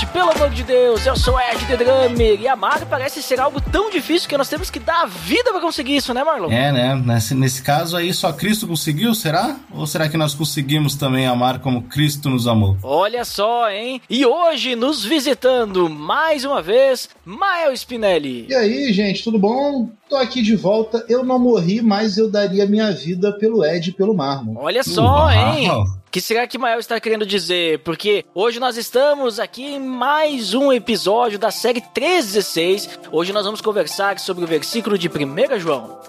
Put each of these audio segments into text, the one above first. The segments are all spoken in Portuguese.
Podcast, pelo amor de Deus! Eu sou Ed The Drummer e amar parece ser algo tão difícil que nós temos que dar a vida pra conseguir isso, né, Marlon? É, né? Nesse, nesse caso aí, só Cristo conseguiu, será? Ou será que nós conseguimos também amar como Cristo nos amou? Olha só, hein? E hoje, nos visitando mais uma vez, Mael Spinelli. E aí, gente, tudo bom? Tô aqui de volta. Eu não morri, mas eu daria minha vida pelo Ed e pelo Marmon. Olha só, hein? Que será que Mael está querendo dizer? Porque hoje nós estamos aqui em mais um episódio da série 316. Hoje nós vamos conversar sobre o versículo de 1 João.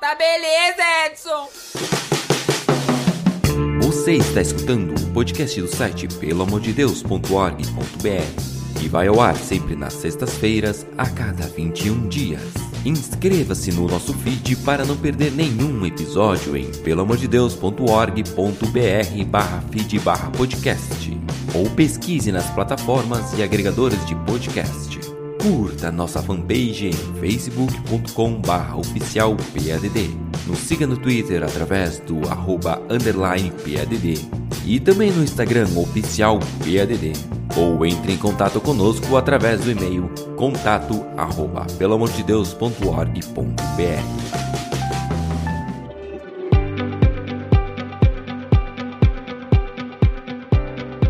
Tá beleza, Edson! Você está escutando o podcast do site peloamordedeus.org.br e vai ao ar sempre nas sextas-feiras, a cada 21 dias. Inscreva-se no nosso feed para não perder nenhum episódio em peloamordedeus.org.br barra feed barra podcast ou pesquise nas plataformas e agregadores de podcast. Curta nossa fanpage em facebook.com barra oficial PADD. Nos siga no Twitter através do arroba underline PADD e também no Instagram oficial PADD. Ou entre em contato conosco através do e-mail contato arroba.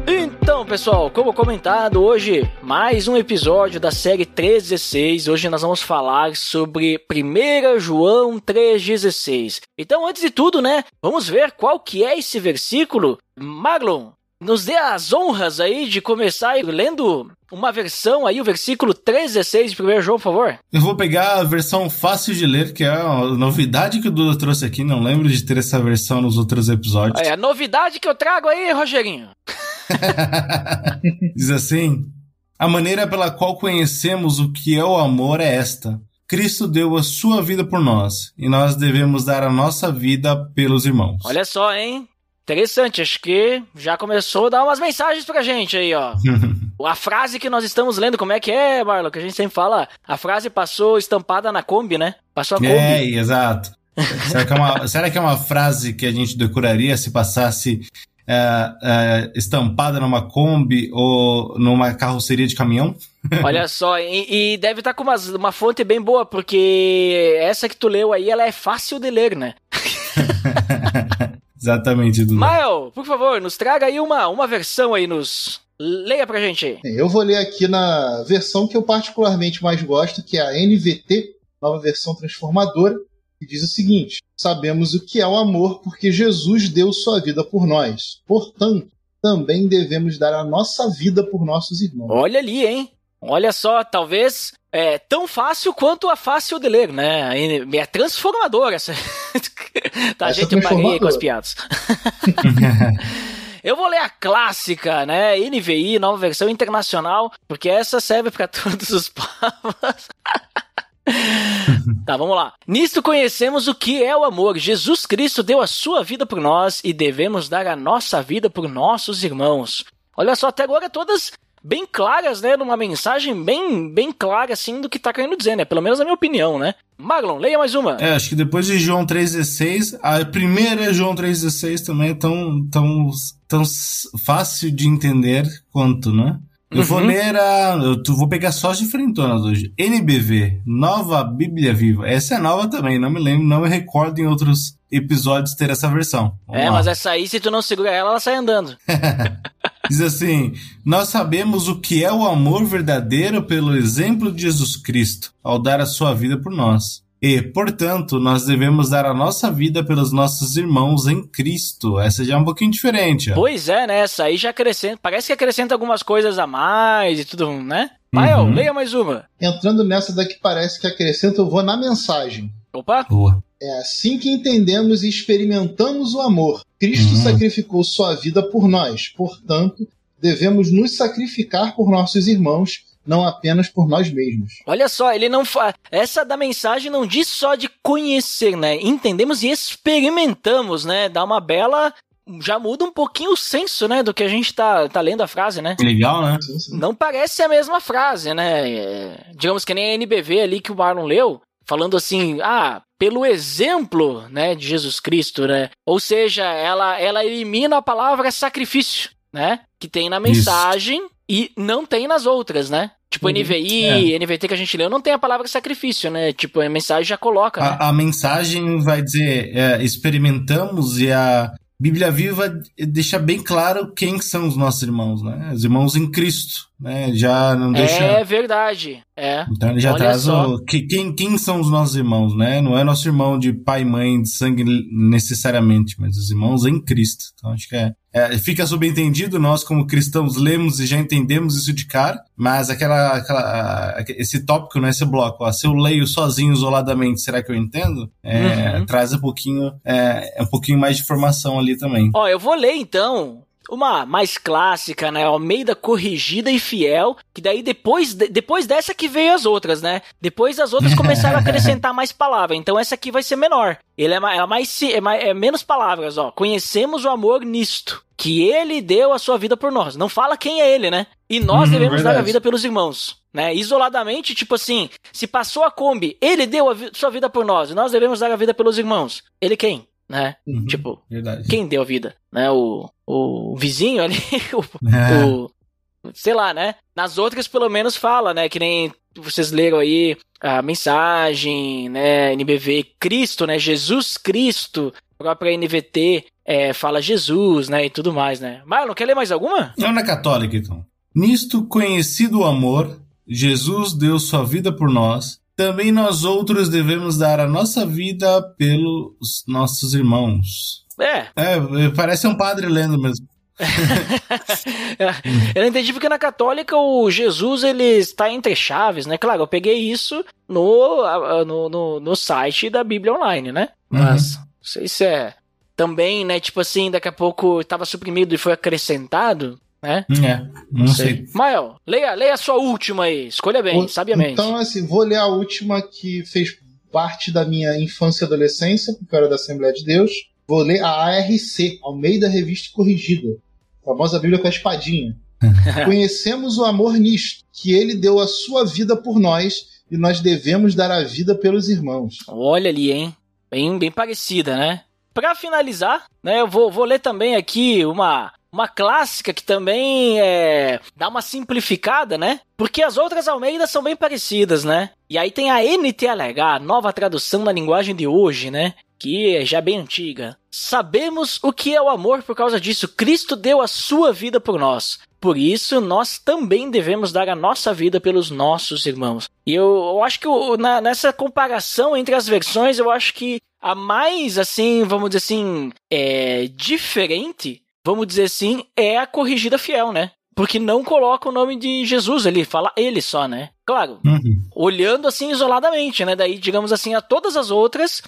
Então, pessoal, como comentado, hoje mais um episódio da série 316. Hoje nós vamos falar sobre 1 João 3,16. Então, antes de tudo, né, vamos ver qual que é esse versículo. Marlon, nos dê as honras aí de começar lendo uma versão aí, o versículo 316 de 1 João, por favor. Eu vou pegar a versão fácil de ler, que é a novidade que o Duda trouxe aqui. Não lembro de ter essa versão nos outros episódios. É a novidade que eu trago aí, Rogerinho. Diz assim: A maneira pela qual conhecemos o que é o amor é esta. Cristo deu a sua vida por nós, e nós devemos dar a nossa vida pelos irmãos. Olha só, hein? Interessante, acho que já começou a dar umas mensagens pra gente aí, ó. a frase que nós estamos lendo, como é que é, Marlon? Que a gente sempre fala, a frase passou estampada na Kombi, né? Passou a Kombi. É, exato. será, que é uma, será que é uma frase que a gente decoraria se passasse é, é, estampada numa Kombi ou numa carroceria de caminhão? Olha só, e, e deve estar com uma, uma fonte bem boa, porque essa que tu leu aí, ela é fácil de ler, né? Exatamente, Dudu. Mael, por favor, nos traga aí uma, uma versão aí, nos... Leia pra gente aí. Eu vou ler aqui na versão que eu particularmente mais gosto, que é a NVT, nova versão transformadora, que diz o seguinte: Sabemos o que é o amor porque Jesus deu sua vida por nós. Portanto, também devemos dar a nossa vida por nossos irmãos. Olha ali, hein? Olha só, talvez é tão fácil quanto a fácil de ler, né? É transformadora essa. tá, Essa gente, eu parei com as piadas. Eu vou ler a clássica, né? NVI, nova versão internacional, porque essa serve para todos os povos. tá, vamos lá. Nisto conhecemos o que é o amor. Jesus Cristo deu a sua vida por nós e devemos dar a nossa vida por nossos irmãos. Olha só, até agora todas bem claras, né? Numa mensagem bem, bem clara, assim, do que tá querendo dizer, né? Pelo menos na minha opinião, né? Marlon, leia mais uma. É, acho que depois de João 3,16, a primeira João 3,16 também é tão, tão, tão fácil de entender quanto, né? Eu vou Uhum. ler a. Eu tu- vou pegar só as diferentonas hoje. NBV, Nova Bíblia Viva. Essa é nova também, não me lembro, não me recordo em outros episódios ter essa versão. Vamos É, lá. mas essa aí, se tu não segura ela, ela sai andando. Diz assim: Nós sabemos o que é o amor verdadeiro pelo exemplo de Jesus Cristo, ao dar a sua vida por nós. E, portanto, nós devemos dar a nossa vida pelos nossos irmãos em Cristo. Essa já é um pouquinho diferente. Ó. Pois é, né? Essa aí já acrescenta. Parece que acrescenta algumas coisas a mais e tudo, né? Mael, Uhum. leia mais uma. Entrando nessa daqui parece que acrescenta, eu vou na mensagem. Opa! Boa. É assim que entendemos e experimentamos o amor. Cristo Uhum. sacrificou sua vida por nós, portanto, devemos nos sacrificar por nossos irmãos, não apenas por nós mesmos. Olha só, ele não fa... Essa da mensagem não diz só de conhecer, né? Entendemos e experimentamos, né? Dá uma bela já muda um pouquinho o senso, né, do que a gente tá, tá lendo a frase, né? Legal, né? Não parece a mesma frase, né? É, digamos que nem a NBV ali que o Marlon leu, falando assim, ah, pelo exemplo, né, de Jesus Cristo, né? Ou seja, ela, ela elimina a palavra sacrifício, né? Que tem na mensagem e não tem nas outras, né? Tipo, Uhum. NVI, NVT que a gente leu, não tem a palavra sacrifício, né? Tipo, a mensagem já coloca, né? A, a mensagem vai dizer, é, experimentamos e a Bíblia Viva deixa bem claro quem são os nossos irmãos, né? Os irmãos em Cristo, né? Já não deixa... É verdade, é. Então ele já Olha traz só. o, que, quem, quem são os nossos irmãos, né? Não é nosso irmão de pai e mãe de sangue necessariamente, mas os irmãos em Cristo. Então acho que é, é, fica subentendido, nós como cristãos lemos e já entendemos isso de cara, mas aquela, aquela esse tópico, né, esse bloco, ó, se eu leio sozinho, isoladamente, será que eu entendo? É, Uhum. Traz um pouquinho, é, um pouquinho mais de informação ali também. Ó, eu vou ler então uma mais clássica, né? Almeida corrigida e fiel, que daí depois, de- depois dessa que veio as outras, né? Depois as outras começaram a acrescentar mais palavras, então essa aqui vai ser menor. Ele é, é mais, é, mais- é menos palavras, ó. Conhecemos o amor nisto, que ele deu a sua vida por nós. Não fala quem é ele, né? E nós Uhum, devemos dar a verdade. vida pelos irmãos. Né? Isoladamente, tipo assim, se passou a Kombi, ele deu a vi- sua vida por nós, e nós devemos dar a vida pelos irmãos. Ele quem? Né? Uhum, Tipo, Verdade. quem deu a vida? Né? O, o vizinho ali, o, É. o- sei lá, né? Nas outras pelo menos fala, né? Que nem vocês leram aí a mensagem, né? NBV Cristo, né? Jesus Cristo. A própria NVT é, fala Jesus, né? E tudo mais, né? Marlon, quer ler mais alguma? É na católica, então. Nisto conhecido o amor, Jesus deu sua vida por nós. Também nós outros devemos dar a nossa vida pelos nossos irmãos. É, É, parece um padre lendo mesmo. eu não entendi porque na católica o Jesus ele está entre chaves, né? Claro, eu peguei isso no, no, no, no site da Bíblia Online, né? Mas não sei se é também, né? Tipo assim, daqui a pouco estava suprimido e foi acrescentado, né? É, não sei. Mael, leia, leia a sua última aí. Escolha bem, O- sabiamente. Então, assim, vou ler a última que fez parte da minha infância e adolescência, porque eu era da Assembleia de Deus. Vou ler a ARC, Almeida Revista Corrigida. A famosa Bíblia com a espadinha. Conhecemos o amor nisto, que ele deu a sua vida por nós e nós devemos dar a vida pelos irmãos. Olha ali, hein? Bem, bem parecida, né? Pra finalizar, né, eu vou, vou ler também aqui uma, uma clássica que também é, dá uma simplificada, né? Porque as outras Almeidas são bem parecidas, né? E aí tem a NTLH, nova tradução na linguagem de hoje, né? Que é já bem antiga. Sabemos o que é o amor por causa disso. Cristo deu a sua vida por nós. Por isso, nós também devemos dar a nossa vida pelos nossos irmãos. E eu, eu acho que o- na- nessa comparação entre as versões, eu acho que a mais, assim, vamos dizer assim, é, diferente, vamos dizer assim, é a corrigida fiel, né? Porque não coloca o nome de Jesus ali, fala ele só, né? Claro, Uhum. olhando assim isoladamente, né? Daí, digamos assim, a todas as outras.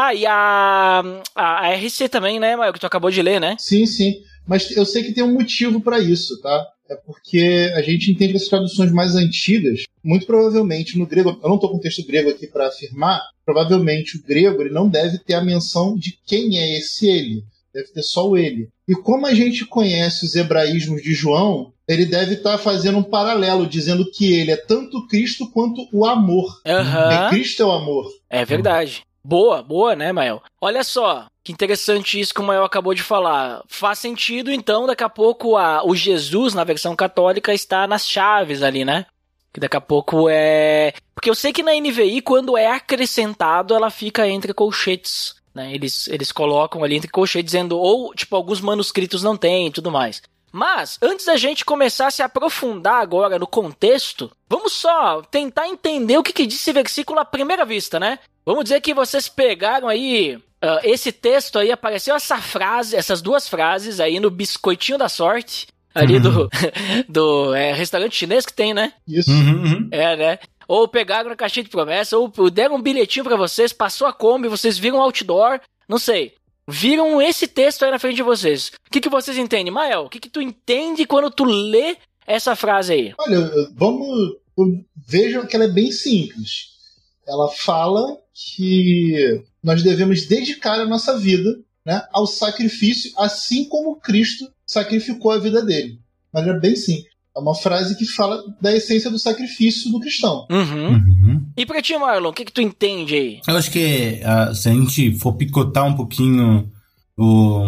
Ah, e a, a, a RC também, né, Maio, que tu acabou de ler, né? Sim, sim. Mas eu sei que tem um motivo para isso, tá? É porque a gente entende que as traduções mais antigas, muito provavelmente no grego, eu não estou com o texto grego aqui para afirmar, provavelmente o grego ele não deve ter a menção de quem é esse ele, deve ter só o ele. E como a gente conhece os hebraísmos de João, ele deve estar fazendo um paralelo, dizendo que ele é tanto Cristo quanto o amor. É Cristo é o amor. É verdade. Boa, boa, né, Mael? Olha só, que interessante isso que o Mael acabou de falar. Faz sentido, então, daqui a pouco a, o Jesus, na versão católica, está nas chaves ali, né? Que daqui a pouco é. Porque eu sei que na NVI, quando é acrescentado, ela fica entre colchetes. Né? Eles, eles colocam ali entre colchetes, dizendo, ou, tipo, alguns manuscritos não tem e tudo mais. Mas, antes da gente começar a se aprofundar agora no contexto, vamos só tentar entender o que, que diz esse versículo à primeira vista, né? Vamos dizer que vocês pegaram aí ah, esse texto aí, apareceu essa frase, essas duas frases aí no biscoitinho da sorte, ali do, do é, restaurante chinês que tem, né? Isso. Uhum, uhum. É, né? Ou pegaram na caixinha de promessa, ou deram um bilhetinho pra vocês, passou a Kombi, vocês viram outdoor, não sei. Viram esse texto aí na frente de vocês. O que, que vocês entendem? Mael, o que, que tu entende quando tu lê essa frase aí? Olha, vamos. Vejam que ela é bem simples. Ela fala que nós devemos dedicar a nossa vida né, ao sacrifício, assim como Cristo sacrificou a vida dele. De maneira bem simples. É uma frase que fala da essência do sacrifício do cristão. Uhum. Uhum. E pra ti, Marlon, o que, que tu entende aí? Eu acho que ah, se a gente for picotar um pouquinho o,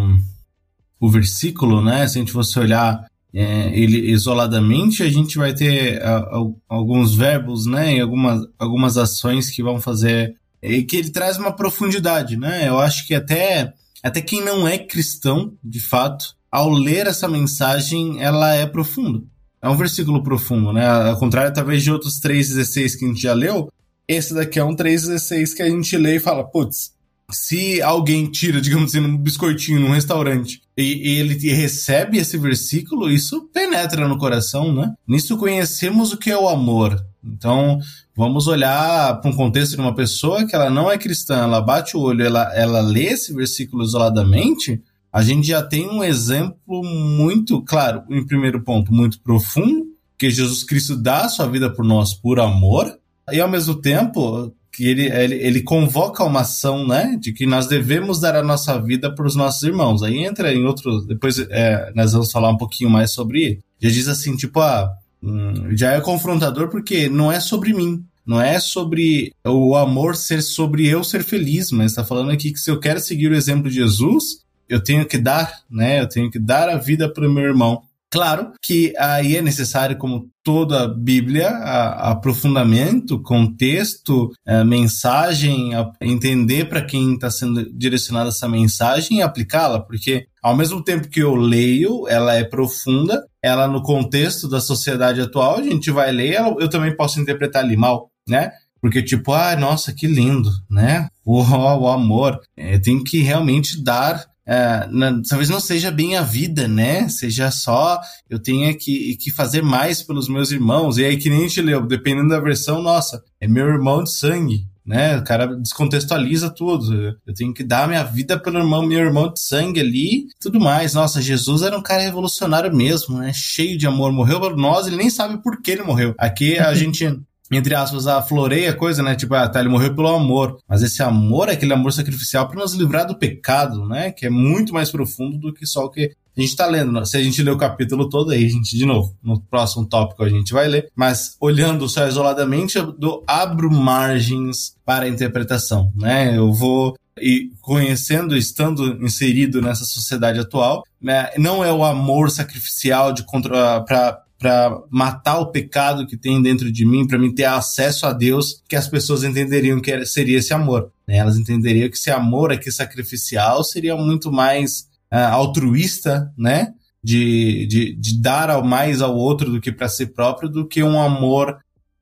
o versículo, né? Se a gente fosse olhar é, ele isoladamente, a gente vai ter ah, al- alguns verbos, né? E algumas, algumas ações que vão fazer. E que ele traz uma profundidade, né? Eu acho que até, até quem não é cristão, de fato, ao ler essa mensagem, ela é profunda. É um versículo profundo, né? Ao contrário, talvez, de outros 3,16 que a gente já leu, esse daqui é um 3,16 que a gente lê e fala, putz, se alguém tira, digamos assim, um biscoitinho num restaurante e, ele recebe esse versículo, isso penetra no coração, né? Nisso conhecemos o que é o amor. Então, vamos olhar para um contexto de uma pessoa que ela não é cristã, ela bate o olho, ela, ela lê esse versículo isoladamente, a gente já tem um exemplo muito, claro, em primeiro ponto, muito profundo, que Jesus Cristo dá a sua vida por nós por amor, e ao mesmo tempo que ele, ele, ele convoca uma ação, né, de que nós devemos dar a nossa vida para os nossos irmãos. Aí entra em outros, depois é, nós vamos falar um pouquinho mais sobre. Já diz assim, tipo, ah, hum, já é confrontador porque não é sobre mim, não é sobre o amor ser sobre eu ser feliz, mas está falando aqui que se eu quero seguir o exemplo de Jesus, eu tenho que dar, né, eu tenho que dar a vida para o meu irmão. Claro que aí é necessário, como toda a Bíblia, a- aprofundamento, contexto, a mensagem, a- entender para quem está sendo direcionada essa mensagem e aplicá-la, porque ao mesmo tempo que eu leio, ela é profunda, ela no contexto da sociedade atual, a gente vai ler, eu também posso interpretar ali mal, né? Porque, tipo, ah, nossa, que lindo, né? O, o amor. É, tem que realmente dar. É, na- talvez não seja bem a vida, né? Seja só eu tenha que, que fazer mais pelos meus irmãos. E aí, que nem a gente leu, dependendo da versão, nossa, é meu irmão de sangue, né? O cara descontextualiza tudo. Eu tenho que dar minha vida pelo irmão, meu irmão de sangue ali, tudo mais. Nossa, Jesus era um cara revolucionário mesmo, né? Cheio de amor, morreu por nós, ele nem sabe por que ele morreu. Aqui a gente entre aspas, a coisa, né? Tipo, ah, tá, ele morreu pelo amor. Mas esse amor é aquele amor sacrificial para nos livrar do pecado, né? Que é muito mais profundo do que só o que a gente tá lendo. Se a gente ler o capítulo todo, aí a gente, de novo, no próximo tópico a gente vai ler. Mas olhando só isoladamente, eu abro margens para a interpretação, né? Eu vou e conhecendo, estando inserido nessa sociedade atual, né, não é o amor sacrificial de contra para para matar o pecado que tem dentro de mim, para mim ter acesso a Deus, que as pessoas entenderiam que seria esse amor. né? Elas entenderiam que esse amor aqui sacrificial seria muito mais ah, altruísta, né? De, de, de dar ao mais ao outro do que para si próprio, do que um amor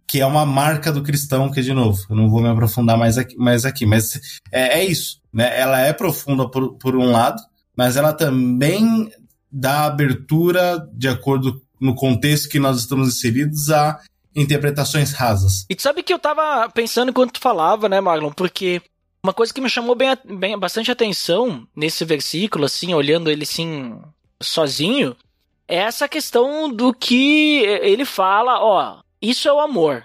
que é uma marca do cristão, que de novo, eu não vou me aprofundar mais aqui, mais aqui mas é, é isso, né? Ela é profunda por, por um lado, mas ela também dá abertura de acordo no contexto que nós estamos inseridos a interpretações rasas. E tu sabe que eu tava pensando enquanto tu falava, né, Marlon? Porque uma coisa que me chamou bem, bem- bastante atenção nesse versículo, assim, olhando ele assim, sozinho, é essa questão do que ele fala, ó, isso é o amor.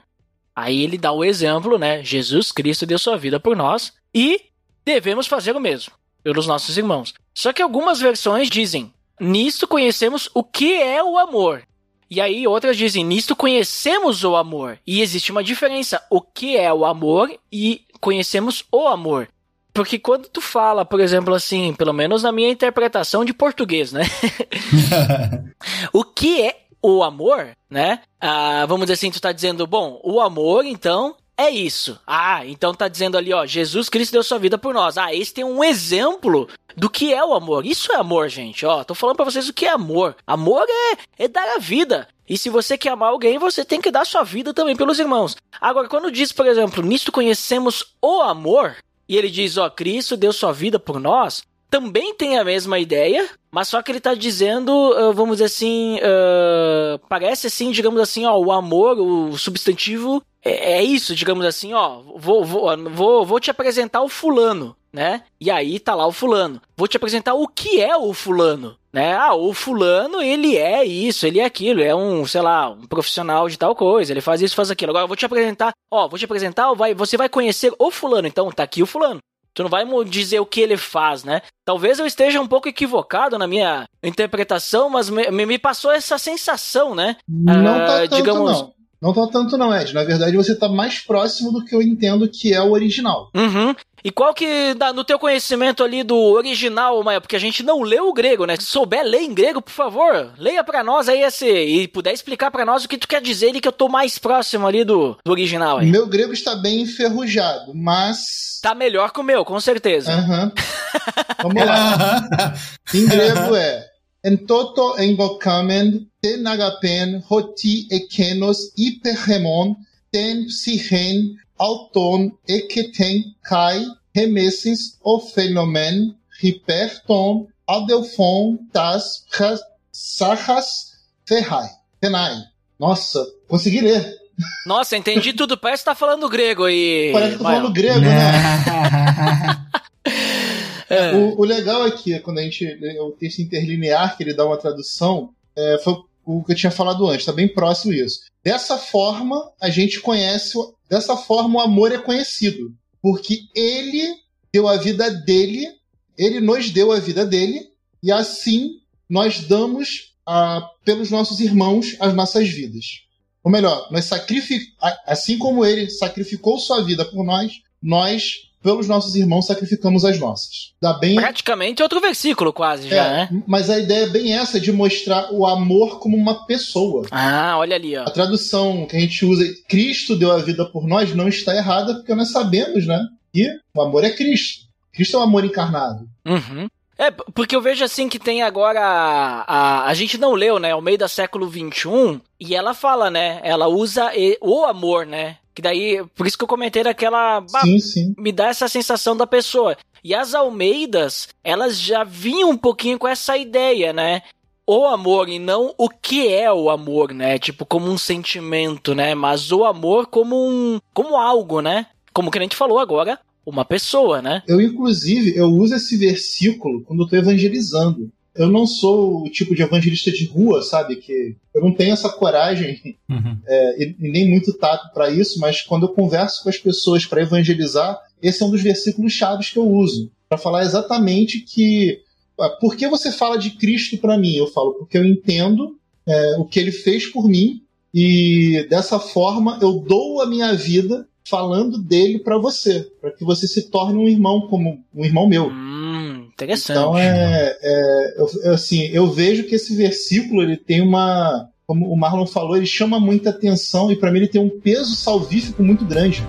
Aí ele dá o exemplo, né? Jesus Cristo deu sua vida por nós e devemos fazer o mesmo pelos nossos irmãos. Só que algumas versões dizem: nisto conhecemos o que é o amor. E aí outras dizem: nisto conhecemos o amor. E existe uma diferença: o que é o amor e conhecemos o amor. Porque quando tu fala, por exemplo, assim, pelo menos na minha interpretação de português, né? o que é o amor, né? Ah, vamos dizer assim, tu tá dizendo, bom, o amor, então, é isso. Ah, então tá dizendo ali, ó, Jesus Cristo deu sua vida por nós. Ah, esse tem um exemplo do que é o amor. Isso é amor, gente, ó. Tô falando pra vocês o que é amor. Amor é, é dar a vida. E se você quer amar alguém, você tem que dar sua vida também pelos irmãos. Agora, quando diz, por exemplo, nisto conhecemos o amor, e ele diz, ó, Cristo deu sua vida por nós, também tem a mesma ideia, mas só que ele tá dizendo, ah, vamos dizer assim, ah, parece assim, digamos assim, ó, o amor, o substantivo é, é isso, digamos assim, ó, vou, vou, vou, vou te apresentar o fulano, né? E aí tá lá o fulano. Vou te apresentar o que é o fulano, né? Ah, o fulano, ele é isso, ele é aquilo, é um, sei lá, um profissional de tal coisa, ele faz isso, faz aquilo. Agora eu vou te apresentar, ó, vou te apresentar, vai, você vai conhecer o fulano, então tá aqui o fulano. Tu não vai dizer o que ele faz, né? Talvez eu esteja um pouco equivocado na minha interpretação, mas me, me passou essa sensação, né? Não tá tanto, digamos... não. Não tá tanto não, Ed. Na verdade, você tá mais próximo do que eu entendo que é o original. Uhum. E qual que, no teu conhecimento ali do original, Maia, porque a gente não leu o grego, né? Se souber ler em grego, por favor, leia para nós aí esse, e puder explicar para nós o que tu quer dizer e que eu tô mais próximo ali do, do original aí. Meu grego está bem enferrujado, mas... Tá melhor que o meu, com certeza. Uhum. Vamos lá. em grego é En toto engokamen ten agapen hoti ekenos hiperhemon ten psihen auton eketen kai remesis o fenomen hiperton adelfon tas sarras ferrai. Tenai. Nossa, consegui ler. Nossa, entendi tudo. Parece que tá falando grego aí. Parece que tá falando grego, né? É. O, o, legal é quando a gente. O texto interlinear, que ele dá uma tradução, é, foi o que eu tinha falado antes, está bem próximo isso. Dessa forma, a gente conhece. Dessa forma, o amor é conhecido. Porque ele deu a vida dele, ele nos deu a vida dele, e assim nós damos a, pelos nossos irmãos as nossas vidas. Ou melhor, nós sacrific, assim como ele sacrificou sua vida por nós, nós pelos nossos irmãos sacrificamos as nossas. Dá bem... Praticamente outro versículo, quase, já, é, né? Mas a ideia é bem essa, de mostrar o amor como uma pessoa. Ah, olha ali, ó. A tradução que a gente usa, Cristo deu a vida por nós, não está errada, porque nós sabemos, né? Que o amor é Cristo. Cristo é o amor encarnado. Uhum. É, porque eu vejo assim que tem agora. A, a, a gente não leu, né? O meio do século XXI, e ela fala, né? Ela usa o amor, né? Que daí, por isso que eu comentei daquela. Sim, sim. Me dá essa sensação da pessoa. E as Almeidas, elas já vinham um pouquinho com essa ideia, né? O amor e não o que é o amor, né? Tipo, como um sentimento, né? Mas o amor como um. como algo, né? Como que a gente falou agora, uma pessoa, né? Eu, inclusive, eu uso esse versículo quando eu tô evangelizando eu não sou o tipo de evangelista de rua, sabe? Que eu não tenho essa coragem uhum. é, e, e, nem muito tato para isso, mas quando eu converso com as pessoas para evangelizar, esse é um dos versículos chaves que eu uso para falar exatamente que ah, por que você fala de Cristo para mim? Eu falo porque eu entendo é, o que Ele fez por mim e dessa forma eu dou a minha vida falando dele para você, para que você se torne um irmão como um irmão meu. Hum, interessante. Então é, é eu, assim, eu vejo que esse versículo ele tem uma, como o Marlon falou, ele chama muita atenção e para mim ele tem um peso salvífico muito grande.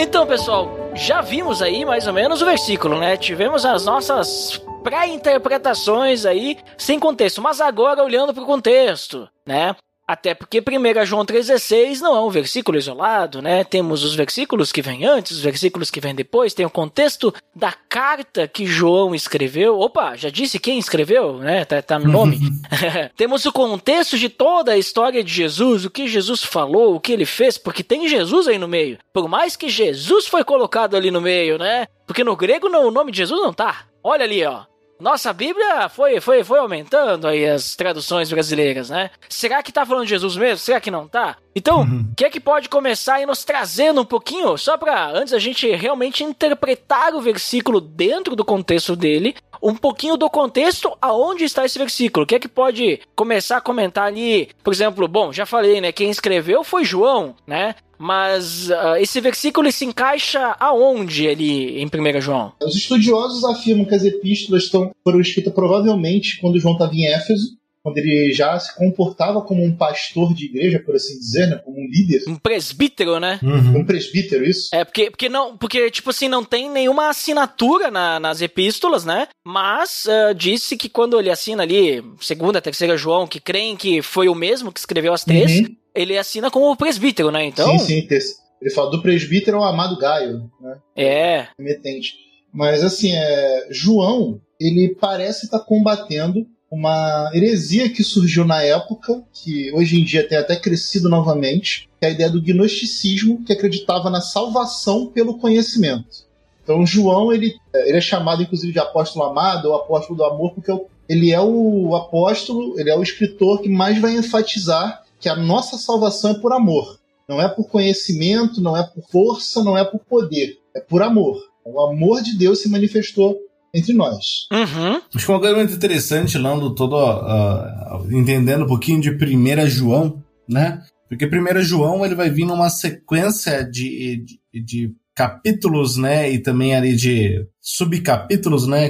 Então, pessoal, já vimos aí mais ou menos o versículo, né? Tivemos as nossas pré-interpretações aí sem contexto, mas agora olhando para o contexto, né? Até porque 1 João 3,16 não é um versículo isolado, né? Temos os versículos que vêm antes, os versículos que vêm depois, tem o contexto da carta que João escreveu. Opa, já disse quem escreveu, né? Tá, tá no nome. Temos o contexto de toda a história de Jesus, o que Jesus falou, o que ele fez, porque tem Jesus aí no meio. Por mais que Jesus foi colocado ali no meio, né? Porque no grego não, o nome de Jesus não tá. Olha ali, ó. Nossa Bíblia foi, foi, foi aumentando aí as traduções brasileiras, né? Será que tá falando de Jesus mesmo? Será que não tá? Então, o uhum. que é que pode começar aí nos trazendo um pouquinho, só para antes a gente realmente interpretar o versículo dentro do contexto dele, um pouquinho do contexto aonde está esse versículo. O que é que pode começar a comentar ali? Por exemplo, bom, já falei, né? Quem escreveu foi João, né? Mas uh, esse versículo se encaixa aonde ali em 1 João? Os estudiosos afirmam que as epístolas estão, foram escritas provavelmente quando João estava em Éfeso, quando ele já se comportava como um pastor de igreja, por assim dizer, né? Como um líder. Um presbítero, né? Uhum. Um presbítero, isso. É, porque, porque não, porque, tipo assim, não tem nenhuma assinatura na, nas epístolas, né? Mas uh, disse que quando ele assina ali, segunda, terceira João, que creem que foi o mesmo que escreveu as três, uhum ele assina como presbítero, né? Então. Sim, sim. Ele fala do presbítero ao amado Gaio, né? É. Remetente. Mas assim, é, João, ele parece estar tá combatendo uma heresia que surgiu na época, que hoje em dia tem até crescido novamente, que é a ideia do gnosticismo, que acreditava na salvação pelo conhecimento. Então João, ele, ele é chamado inclusive de apóstolo amado, ou apóstolo do amor, porque ele é o apóstolo, ele é o escritor que mais vai enfatizar que a nossa salvação é por amor. Não é por conhecimento, não é por força, não é por poder. É por amor. O amor de Deus se manifestou entre nós. Uhum. Acho que uma coisa muito interessante, Lando, todo uh, entendendo um pouquinho de 1 João, né? Porque 1 João ele vai vir numa sequência de, de, de, capítulos, né? E também ali de subcapítulos, né?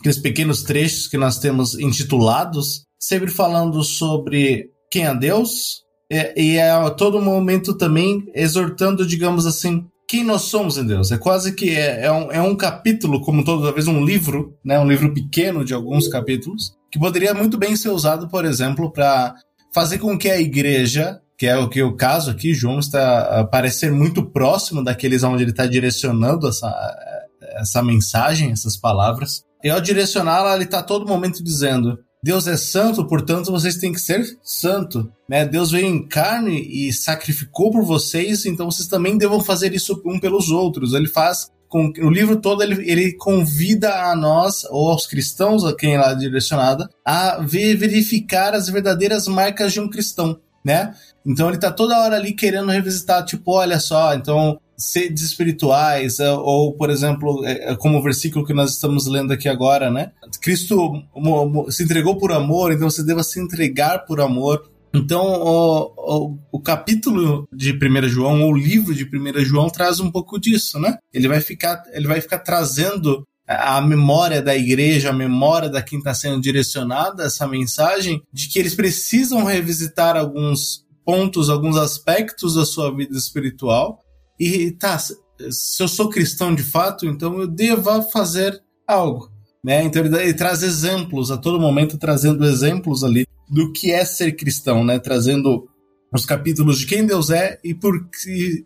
Aqueles pequenos trechos que nós temos intitulados, sempre falando sobre quem é Deus, e, e é a todo momento também exortando, digamos assim, quem nós somos em Deus. É quase que é, é, um, é um capítulo, como toda vez um livro, né, um livro pequeno de alguns capítulos, que poderia muito bem ser usado, por exemplo, para fazer com que a igreja, que é o que o caso aqui, João está a parecer muito próximo daqueles onde ele está direcionando essa, essa mensagem, essas palavras. E ao direcioná-la, ele está todo momento dizendo: Deus é santo, portanto vocês têm que ser santo. Né? Deus veio em carne e sacrificou por vocês, então vocês também devam fazer isso um pelos outros. Ele faz com o livro todo ele, ele convida a nós ou aos cristãos a quem é direcionada a ver, verificar as verdadeiras marcas de um cristão, né? Então ele tá toda hora ali querendo revisitar, tipo, olha só, então sedes espirituais, é, ou, por exemplo, é, é como o versículo que nós estamos lendo aqui agora, né? Cristo se entregou por amor, então você deva se entregar por amor. Então, o, o, o, capítulo de 1 João, ou o livro de 1 João, traz um pouco disso, né? Ele vai ficar, ele vai ficar trazendo a memória da igreja, a memória da quem está sendo direcionada essa mensagem, de que eles precisam revisitar alguns pontos, alguns aspectos da sua vida espiritual, e tá, se eu sou cristão de fato, então eu devo fazer algo. Né? Então ele, ele, traz exemplos a todo momento, trazendo exemplos ali do que é ser cristão, né? Trazendo os capítulos de quem Deus é e por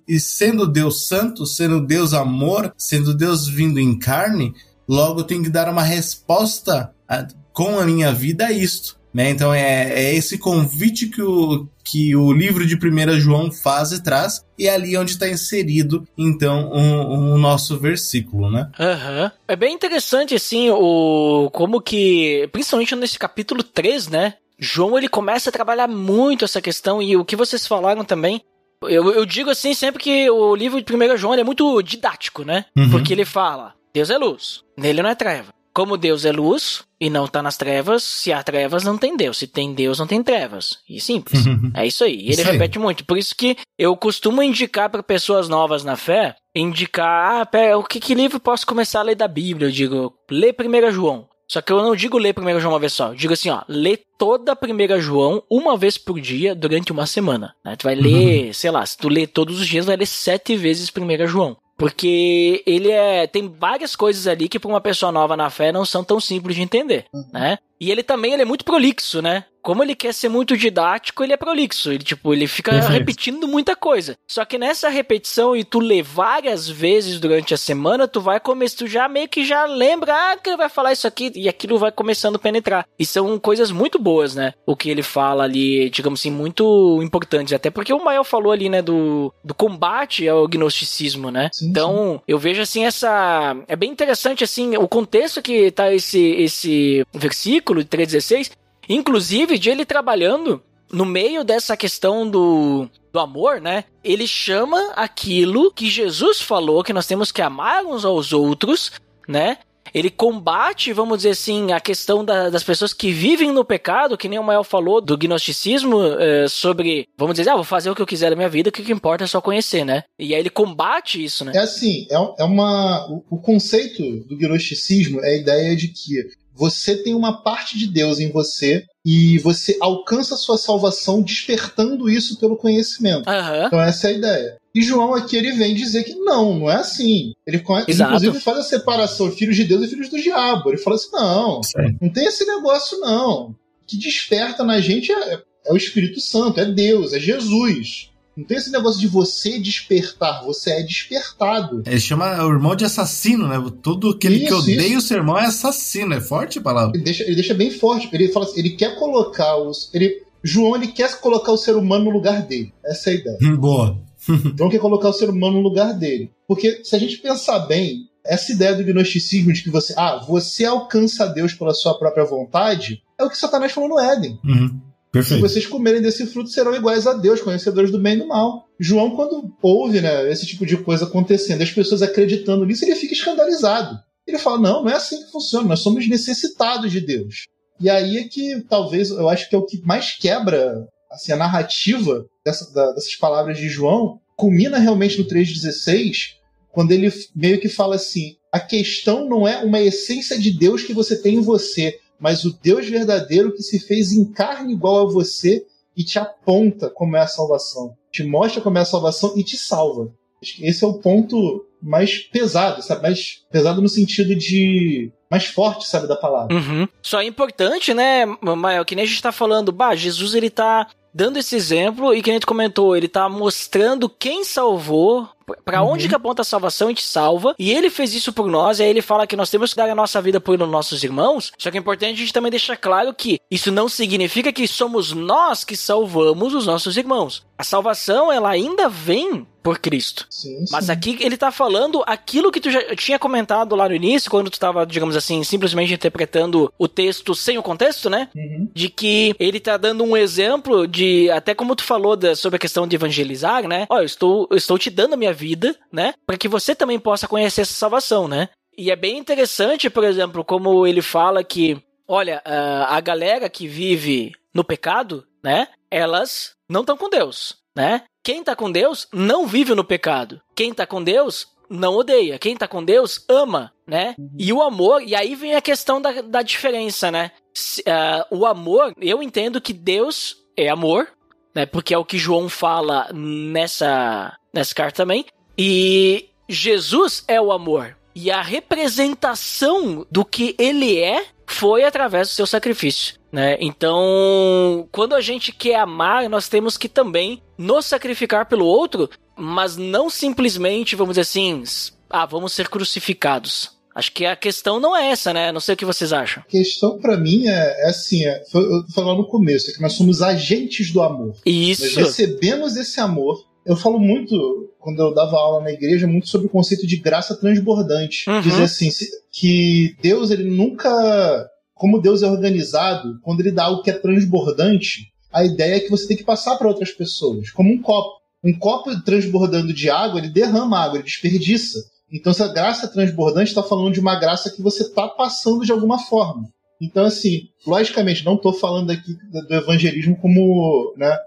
e sendo Deus santo, sendo Deus amor, sendo Deus vindo em carne, logo eu tenho que dar uma resposta a, com a minha vida a isto. Né? Então é, é, esse convite que o, que o livro de 1 João faz e traz, e é ali onde está inserido, então, o um, um nosso versículo, né? Uhum. É bem interessante, assim, o como que, principalmente nesse capítulo 3, né? João, ele começa a trabalhar muito essa questão, e o que vocês falaram também, eu, eu digo assim sempre que o livro de 1 João é muito didático, né? Uhum. Porque ele fala, Deus é luz, nele não é treva. Como Deus é luz e não está nas trevas, se há trevas não tem Deus, se tem Deus não tem trevas. E simples. é isso aí. E ele repete muito. Por isso que eu costumo indicar para pessoas novas na fé, indicar, ah, pera, o que, que livro posso começar a ler da Bíblia? Eu digo, lê 1 João. Só que eu não digo ler 1 João uma vez só. Eu digo assim, ó, lê toda 1 João uma vez por dia durante uma semana. Né? Tu vai ler, uhum. sei lá, se tu lê todos os dias, vai ler sete vezes 1 João. Porque ele é. Tem várias coisas ali que, para uma pessoa nova na fé, não são tão simples de entender, né? E ele também ele é muito prolixo, né? como ele quer ser muito didático, ele é prolixo. Ele, tipo, ele fica Perfeito. repetindo muita coisa. Só que nessa repetição e tu ler várias vezes durante a semana, tu vai começar, tu já meio que já lembra, ah, que ele vai falar isso aqui, e aquilo vai começando a penetrar. E são coisas muito boas, né? O que ele fala ali, digamos assim, muito importantes. Até porque o Mael falou ali, né, do, do combate ao gnosticismo, né? Sim, então, sim. eu vejo assim essa. É bem interessante, assim, o contexto que tá esse, esse versículo de 3,16 Inclusive, de ele trabalhando no meio dessa questão do, do amor, né? Ele chama aquilo que Jesus falou, que nós temos que amar uns aos outros, né? Ele combate, vamos dizer assim, a questão da, das pessoas que vivem no pecado, que nem o Mael falou do gnosticismo, é, sobre, vamos dizer, ah, vou fazer o que eu quiser da minha vida, o que, que importa é só conhecer, né? E aí ele combate isso, né? É assim, é, é uma. O, o conceito do gnosticismo é a ideia de que você tem uma parte de Deus em você e você alcança a sua salvação despertando isso pelo conhecimento. Uhum. Então essa é a ideia. E João aqui ele vem dizer que não, não é assim. Ele, ele inclusive faz a separação filhos de Deus e filhos do diabo. Ele fala assim: não, Sim. não tem esse negócio não. O que desperta na gente é, é o Espírito Santo, é Deus, é Jesus. Não tem esse negócio de você despertar, você é despertado. Ele chama o irmão de assassino, né? Tudo aquele isso, que odeia isso. o seu irmão é assassino, é forte a palavra. Ele deixa, ele deixa bem forte. Ele fala assim, ele quer colocar os. Ele, João ele quer colocar o ser humano no lugar dele. Essa é a ideia. Boa. João quer colocar o ser humano no lugar dele. Porque se a gente pensar bem, essa ideia do gnosticismo de que você, ah, você alcança Deus pela sua própria vontade, é o que Satanás falou no Éden. Uhum. Se vocês comerem desse fruto, serão iguais a Deus, conhecedores do bem e do mal. João, quando ouve né, esse tipo de coisa acontecendo, as pessoas acreditando nisso, ele fica escandalizado. Ele fala: não, não é assim que funciona, nós somos necessitados de Deus. E aí é que talvez eu acho que é o que mais quebra assim, a narrativa dessa, da, dessas palavras de João, culmina realmente no 3,16, quando ele meio que fala assim: a questão não é uma essência de Deus que você tem em você, mas o Deus verdadeiro que se fez em carne igual a você e te aponta como é a salvação, te mostra como é a salvação e te salva. Esse é o ponto mais pesado, sabe? Mais pesado no sentido de mais forte, sabe, da palavra. Uhum. Só é importante, né, Mael, que nem a gente tá falando, bah, Jesus ele tá dando esse exemplo e que a gente comentou, ele tá mostrando quem salvou, para uhum. onde que aponta a salvação, a gente salva. E ele fez isso por nós, e aí ele fala que nós temos que dar a nossa vida por nossos irmãos. Só que é importante a gente também deixar claro que isso não significa que somos nós que salvamos os nossos irmãos. A salvação, ela ainda vem por Cristo. Sim, sim. Mas aqui ele tá falando aquilo que tu já tinha comentado lá no início, quando tu tava, digamos assim, simplesmente interpretando o texto sem o contexto, né? Uhum. De que ele tá dando um exemplo de, até como tu falou da, sobre a questão de evangelizar, né? Ó, eu estou, eu estou te dando a minha vida, né? Para que você também possa conhecer essa salvação, né? E é bem interessante, por exemplo, como ele fala que, olha, a galera que vive no pecado, né? Elas não estão com Deus, né? Quem tá com Deus não vive no pecado. Quem tá com Deus não odeia. Quem tá com Deus ama, né? Uhum. E o amor, e aí vem a questão da, da diferença, né? Uh, o amor, eu entendo que Deus é amor, né? Porque é o que João fala nessa, nessa carta também. E Jesus é o amor. E a representação do que ele é foi através do seu sacrifício. Né? Então, quando a gente quer amar, nós temos que também nos sacrificar pelo outro, mas não simplesmente, vamos dizer assim, ah, vamos ser crucificados. Acho que a questão não é essa, né? Não sei o que vocês acham. A questão para mim é, é assim, é, eu falei no começo, é que nós somos agentes do amor. Isso. Nós recebemos esse amor eu falo muito, quando eu dava aula na igreja, muito sobre o conceito de graça transbordante. Uhum. Dizer assim, que Deus, ele nunca. Como Deus é organizado, quando ele dá algo que é transbordante, a ideia é que você tem que passar para outras pessoas, como um copo. Um copo transbordando de água, ele derrama água, ele desperdiça. Então, essa graça transbordante está falando de uma graça que você está passando de alguma forma. Então, assim, logicamente, não estou falando aqui do evangelismo como né,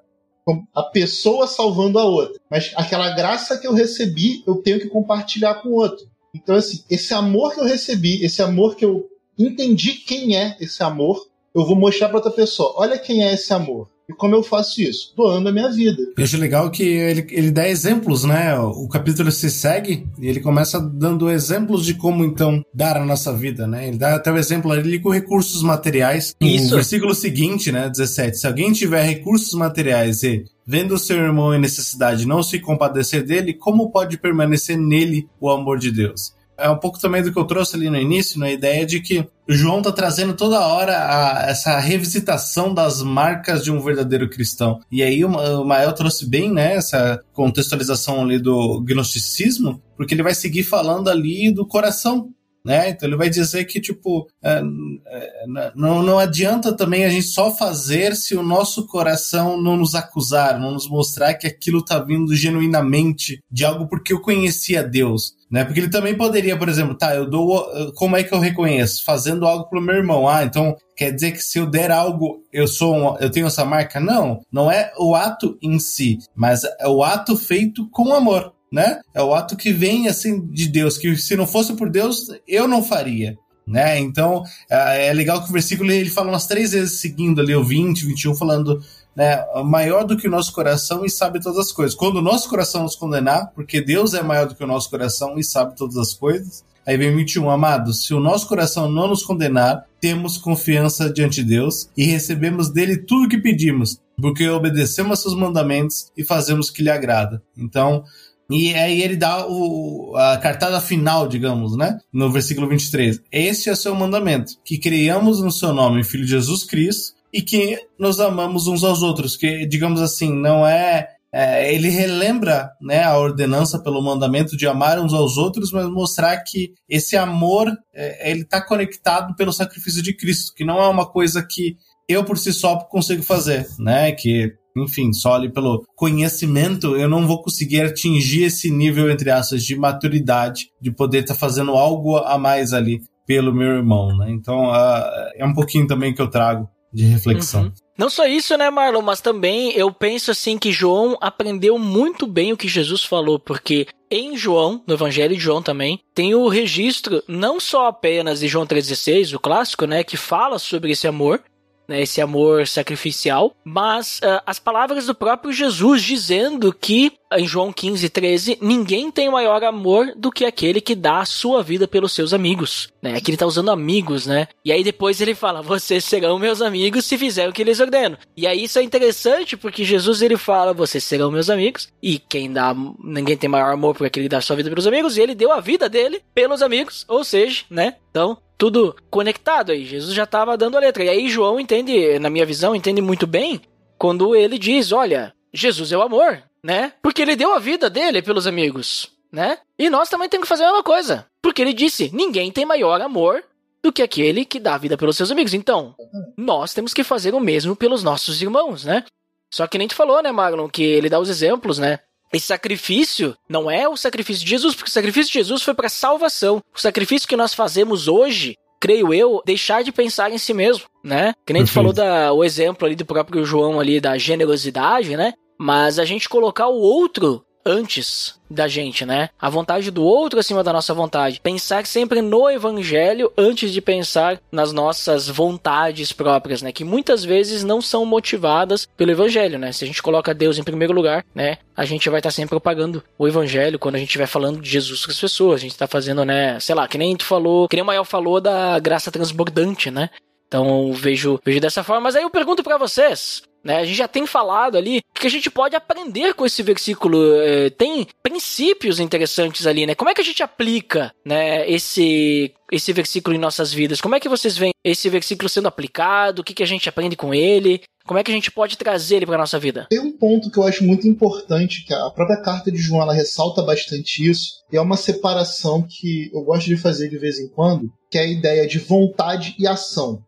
a pessoa salvando a outra. Mas aquela graça que eu recebi, eu tenho que compartilhar com o outro. Então, assim, esse amor que eu recebi, esse amor que eu entendi quem é esse amor, eu vou mostrar para outra pessoa. Olha quem é esse amor. E como eu faço isso? Doando a minha vida. Eu acho legal que ele, ele dá exemplos, né? O capítulo se segue e ele começa dando exemplos de como então dar a nossa vida, né? Ele dá até o exemplo ali com recursos materiais. Isso. O versículo seguinte, né? 17. Se alguém tiver recursos materiais e vendo o seu irmão em necessidade não se compadecer dele, como pode permanecer nele o amor de Deus? É um pouco também do que eu trouxe ali no início, na ideia de que o João está trazendo toda hora a, essa revisitação das marcas de um verdadeiro cristão. E aí o, o Mael trouxe bem né, essa contextualização ali do gnosticismo, porque ele vai seguir falando ali do coração né? Então ele vai dizer que, tipo, é, é, não, não adianta também a gente só fazer se o nosso coração não nos acusar, não nos mostrar que aquilo está vindo genuinamente de algo porque eu conhecia Deus. Né? Porque ele também poderia, por exemplo, tá, eu dou. Como é que eu reconheço? Fazendo algo pro meu irmão. Ah, então quer dizer que se eu der algo, eu sou um, eu tenho essa marca? Não, não é o ato em si, mas é o ato feito com amor né? É o ato que vem assim de Deus, que se não fosse por Deus, eu não faria. Né? Então é, é legal que o versículo ele fala umas três vezes seguindo ali, o 20, 21, falando né, maior do que o nosso coração e sabe todas as coisas. Quando o nosso coração nos condenar, porque Deus é maior do que o nosso coração e sabe todas as coisas. Aí vem 21, amados, se o nosso coração não nos condenar, temos confiança diante de Deus e recebemos dele tudo o que pedimos, porque obedecemos seus mandamentos e fazemos o que lhe agrada. Então, e aí ele dá o, a cartada final, digamos, né? No versículo 23. Este é o seu mandamento, que criamos no seu nome, Filho de Jesus Cristo, e que nos amamos uns aos outros. Que, digamos assim, não é é, ele relembra né, a ordenança pelo mandamento de amar uns aos outros, mas mostrar que esse amor é, ele está conectado pelo sacrifício de Cristo, que não é uma coisa que eu por si só consigo fazer, né? Que enfim, só ali pelo conhecimento, eu não vou conseguir atingir esse nível, entre aspas, de maturidade, de poder estar tá fazendo algo a mais ali pelo meu irmão, né? Então, uh, é um pouquinho também que eu trago de reflexão. Uhum. Não só isso, né, Marlon, mas também eu penso assim que João aprendeu muito bem o que Jesus falou, porque em João, no Evangelho de João também, tem o registro não só apenas de João 3,16, o clássico, né, que fala sobre esse amor, né, esse amor sacrificial, mas uh, as palavras do próprio Jesus dizendo que, em João 15, 13, ninguém tem maior amor do que aquele que dá a sua vida pelos seus amigos. Né? Aqui ele está usando amigos, né? E aí depois ele fala: Vocês serão meus amigos se fizerem o que lhes ordeno. E aí isso é interessante porque Jesus ele fala: Vocês serão meus amigos. E quem dá. Ninguém tem maior amor porque aquele dá a sua vida pelos amigos. E ele deu a vida dele pelos amigos. Ou seja, né? Então, tudo conectado aí. Jesus já estava dando a letra. E aí João entende, na minha visão, entende muito bem quando ele diz: olha, Jesus é o amor, né? Porque ele deu a vida dele pelos amigos, né? E nós também temos que fazer a mesma coisa. Porque ele disse: ninguém tem maior amor do que aquele que dá a vida pelos seus amigos. Então, nós temos que fazer o mesmo pelos nossos irmãos, né? Só que nem tu falou, né, Maglon, que ele dá os exemplos, né? Esse sacrifício não é o sacrifício de Jesus, porque o sacrifício de Jesus foi para salvação. O sacrifício que nós fazemos hoje, creio eu, deixar de pensar em si mesmo, né? Que nem tu falou da, o exemplo ali do próprio João ali da generosidade, né? Mas a gente colocar o outro antes da gente, né? A vontade do outro acima da nossa vontade. Pensar sempre no evangelho antes de pensar nas nossas vontades próprias, né? Que muitas vezes não são motivadas pelo evangelho, né? Se a gente coloca Deus em primeiro lugar, né? A gente vai estar sempre propagando o evangelho quando a gente estiver falando de Jesus com as pessoas. A gente está fazendo, né? Sei lá, que nem tu falou, que nem o Mael falou da graça transbordante, né? Então vejo, vejo dessa forma. Mas aí eu pergunto para vocês: né? A gente já tem falado ali que a gente pode aprender com esse versículo. É, tem princípios interessantes ali, né? Como é que a gente aplica né, esse, esse versículo em nossas vidas? Como é que vocês veem esse versículo sendo aplicado? O que, que a gente aprende com ele? Como é que a gente pode trazer ele para nossa vida? Tem um ponto que eu acho muito importante, que a própria carta de João ela ressalta bastante isso, e é uma separação que eu gosto de fazer de vez em quando, que é a ideia de vontade e ação.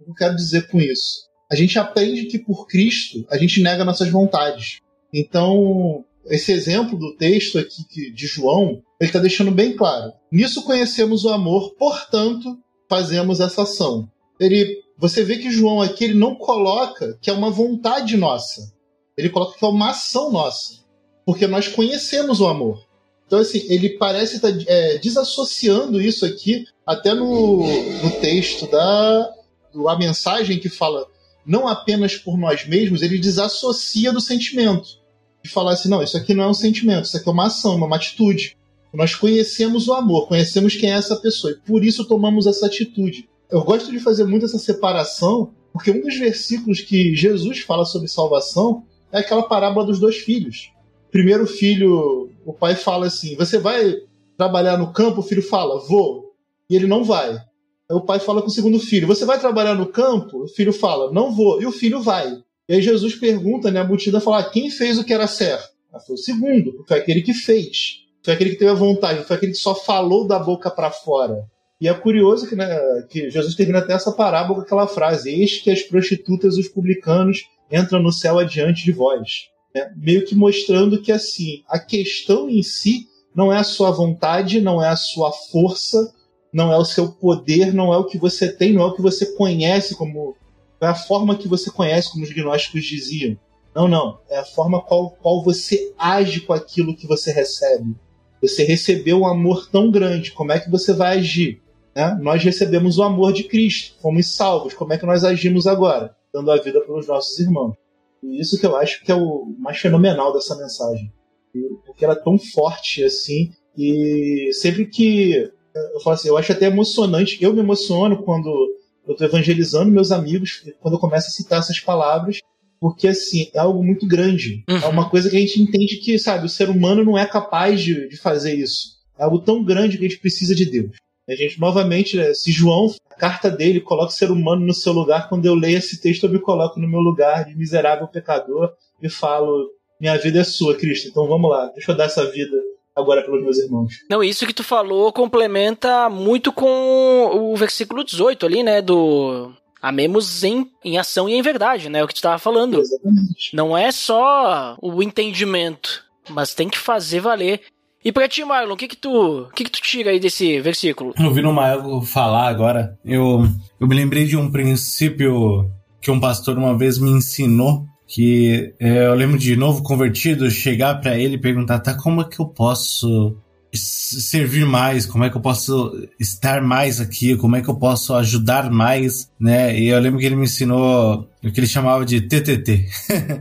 O que eu quero dizer com isso? A gente aprende que por Cristo a gente nega nossas vontades. Então, esse exemplo do texto aqui de João, ele está deixando bem claro. Nisso conhecemos o amor, portanto, fazemos essa ação. Ele, você vê que João aqui ele não coloca que é uma vontade nossa. Ele coloca que é uma ação nossa. Porque nós conhecemos o amor. Então, assim, ele parece estar tá, é, desassociando isso aqui, até no, no texto da a mensagem que fala não apenas por nós mesmos, ele desassocia do sentimento. De falar assim, não, isso aqui não é um sentimento, isso aqui é uma ação, uma atitude. Nós conhecemos o amor, conhecemos quem é essa pessoa, e por isso tomamos essa atitude. Eu gosto de fazer muito essa separação, porque um dos versículos que Jesus fala sobre salvação é aquela parábola dos dois filhos. Primeiro filho, o pai fala assim: Você vai trabalhar no campo? O filho fala: Vou. E ele não vai. O pai fala com o segundo filho: Você vai trabalhar no campo? O filho fala: Não vou. E o filho vai. E aí Jesus pergunta, né? A multidão fala: ah, Quem fez o que era certo? Foi o segundo, foi aquele que fez. Foi aquele que teve a vontade, foi aquele que só falou da boca para fora. E é curioso que, né, que Jesus termina até essa parábola com aquela frase: Eis que as prostitutas e os publicanos entram no céu adiante de vós. É, meio que mostrando que assim, a questão em si não é a sua vontade, não é a sua força, não é o seu poder, não é o que você tem, não é o que você conhece como. É a forma que você conhece, como os gnósticos diziam. Não, não. É a forma qual, qual você age com aquilo que você recebe. Você recebeu um amor tão grande, como é que você vai agir? Né? Nós recebemos o amor de Cristo, fomos salvos, como é que nós agimos agora? Dando a vida pelos nossos irmãos. E isso que eu acho que é o mais fenomenal dessa mensagem. Porque ela é tão forte assim, e sempre que eu falo assim, eu acho até emocionante. Eu me emociono quando eu estou evangelizando meus amigos, quando eu começo a citar essas palavras, porque assim, é algo muito grande. Uhum. É uma coisa que a gente entende que, sabe, o ser humano não é capaz de, de fazer isso. É algo tão grande que a gente precisa de Deus. A gente, novamente, né, se João, a carta dele, coloca o ser humano no seu lugar, quando eu leio esse texto, eu me coloco no meu lugar de miserável pecador e falo: minha vida é sua, Cristo, então vamos lá, deixa eu dar essa vida agora pelos meus irmãos. Não, isso que tu falou complementa muito com o versículo 18 ali, né, do Amemos em, em ação e em verdade, né? É o que tu estava falando. Exatamente. Não é só o entendimento, mas tem que fazer valer. E pra ti, Marlon, o que que tu, o que que tu tira aí desse versículo? Ouvindo o Mael falar agora, eu, eu me lembrei de um princípio que um pastor uma vez me ensinou, que é, eu lembro de novo convertido chegar para ele e perguntar, tá, como é que eu posso servir mais, como é que eu posso estar mais aqui, como é que eu posso ajudar mais, né? E eu lembro que ele me ensinou o que ele chamava de TTT.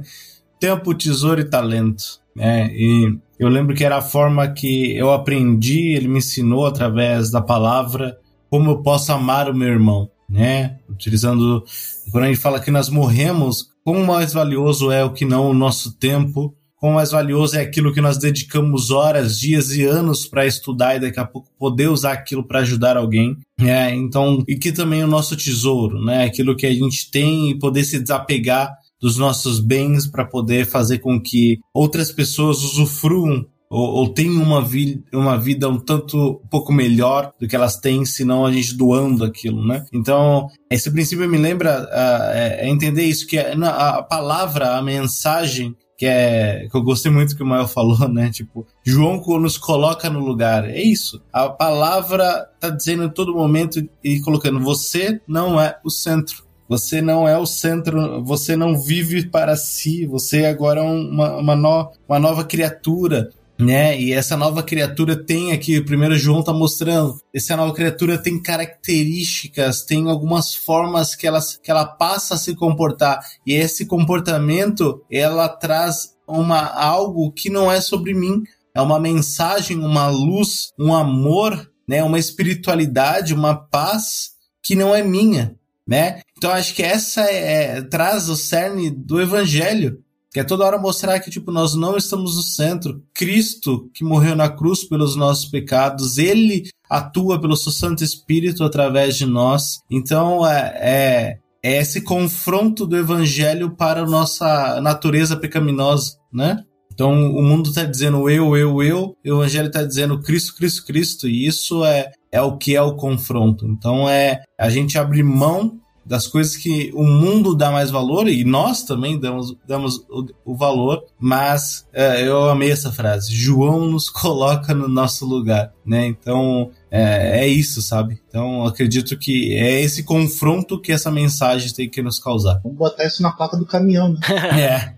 Tempo, tesouro e talento, né? E eu lembro que era a forma que eu aprendi, ele me ensinou através da palavra como eu posso amar o meu irmão, né? Utilizando quando a gente fala que nós morremos, quão mais valioso é o que não o nosso tempo, quão mais valioso é aquilo que nós dedicamos horas, dias e anos para estudar e daqui a pouco poder usar aquilo para ajudar alguém, né? Então, e que também é o nosso tesouro, né? Aquilo que a gente tem e poder se desapegar dos nossos bens para poder fazer com que outras pessoas usufruam ou, ou tenham uma, vi uma vida um tanto um pouco melhor do que elas têm, senão a gente doando aquilo, né? Então, esse princípio me lembra uh, é, é entender isso, que a, a palavra, a mensagem que é que eu gostei muito que o Mael falou, né? Tipo, João nos coloca no lugar. É isso. A palavra tá dizendo em todo momento e colocando: você não é o centro. Você não é o centro, você não vive para si, você agora é uma, uma, no, uma nova criatura, né? E essa nova criatura tem aqui, o primeiro João tá mostrando, essa nova criatura tem características, tem algumas formas que ela, que ela passa a se comportar, e esse comportamento, ela traz uma algo que não é sobre mim, é uma mensagem, uma luz, um amor, né? Uma espiritualidade, uma paz que não é minha, né? Então acho que essa é, traz o cerne do evangelho, que é toda hora mostrar que tipo nós não estamos no centro. Cristo que morreu na cruz pelos nossos pecados, ele atua pelo seu Santo Espírito através de nós. Então é, é, é esse confronto do evangelho para a nossa natureza pecaminosa, né? Então o mundo está dizendo eu, eu, eu, e o evangelho está dizendo Cristo, Cristo, Cristo, e isso é, é o que é o confronto. Então é a gente abrir mão das coisas que o mundo dá mais valor e nós também damos, damos o, o valor, mas é, eu amei essa frase. João nos coloca no nosso lugar, né? Então é, é isso, sabe? Então acredito que é esse confronto que essa mensagem tem que nos causar. Vamos botar isso na placa do caminhão, né? É.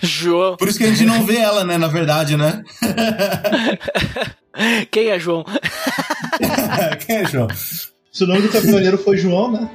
João. Por isso que a gente não vê ela, né? Na verdade, né? Quem é João? Quem é João? Se o nome do caminhoneiro foi João, né?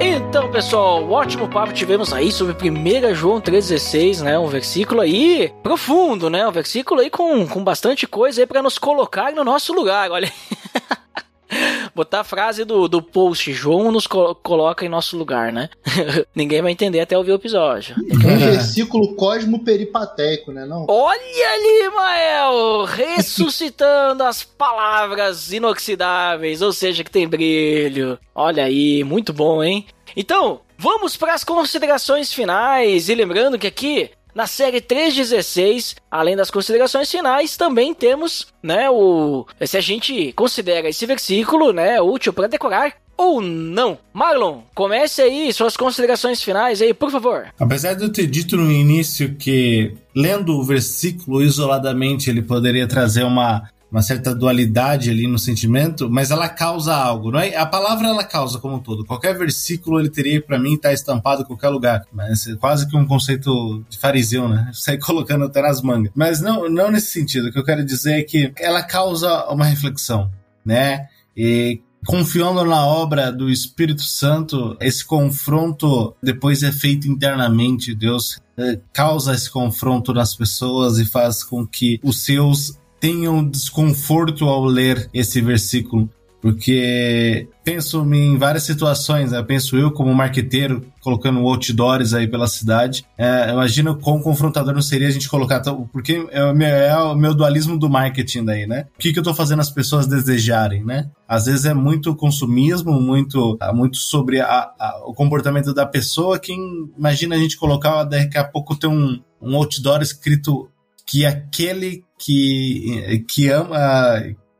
Então, pessoal, ótimo papo tivemos aí sobre 1 João 3,16, né? Um versículo aí profundo, né? Um versículo aí com, com bastante coisa aí para nos colocar no nosso lugar, olha. Botar a frase do, do post, João nos co coloca em nosso lugar, né? Ninguém vai entender até ouvir o episódio. Um versículo cosmo-peripateico, né? Não? Olha ali, Mael! Ressuscitando as palavras inoxidáveis, ou seja, que tem brilho. Olha aí, muito bom, hein? Então, vamos para as considerações finais. E lembrando que aqui na série 316, além das considerações finais, também temos, né, o se a gente considera esse versículo, né, útil para decorar ou não. Marlon, comece aí suas considerações finais aí, por favor. Apesar de eu ter dito no início que lendo o versículo isoladamente ele poderia trazer uma uma certa dualidade ali no sentimento, mas ela causa algo, não é? A palavra ela causa como um todo. Qualquer versículo ele teria para mim estar tá estampado em qualquer lugar, mas é quase que um conceito de fariseu, né? Sai colocando até nas mangas. Mas não, não nesse sentido. O que eu quero dizer é que ela causa uma reflexão, né? E confiando na obra do Espírito Santo, esse confronto depois é feito internamente. Deus é, causa esse confronto nas pessoas e faz com que os seus tenham desconforto ao ler esse versículo. Porque penso em várias situações, né? penso eu como marqueteiro colocando outdoors aí pela cidade. É, imagino quão confrontador não seria a gente colocar, porque é o, meu, é o meu dualismo do marketing daí, né? O que, que eu tô fazendo as pessoas desejarem, né? Às vezes é muito consumismo, muito, muito sobre a, a, o comportamento da pessoa. Quem imagina a gente colocar daqui a pouco ter um, um outdoor escrito que aquele que, que ama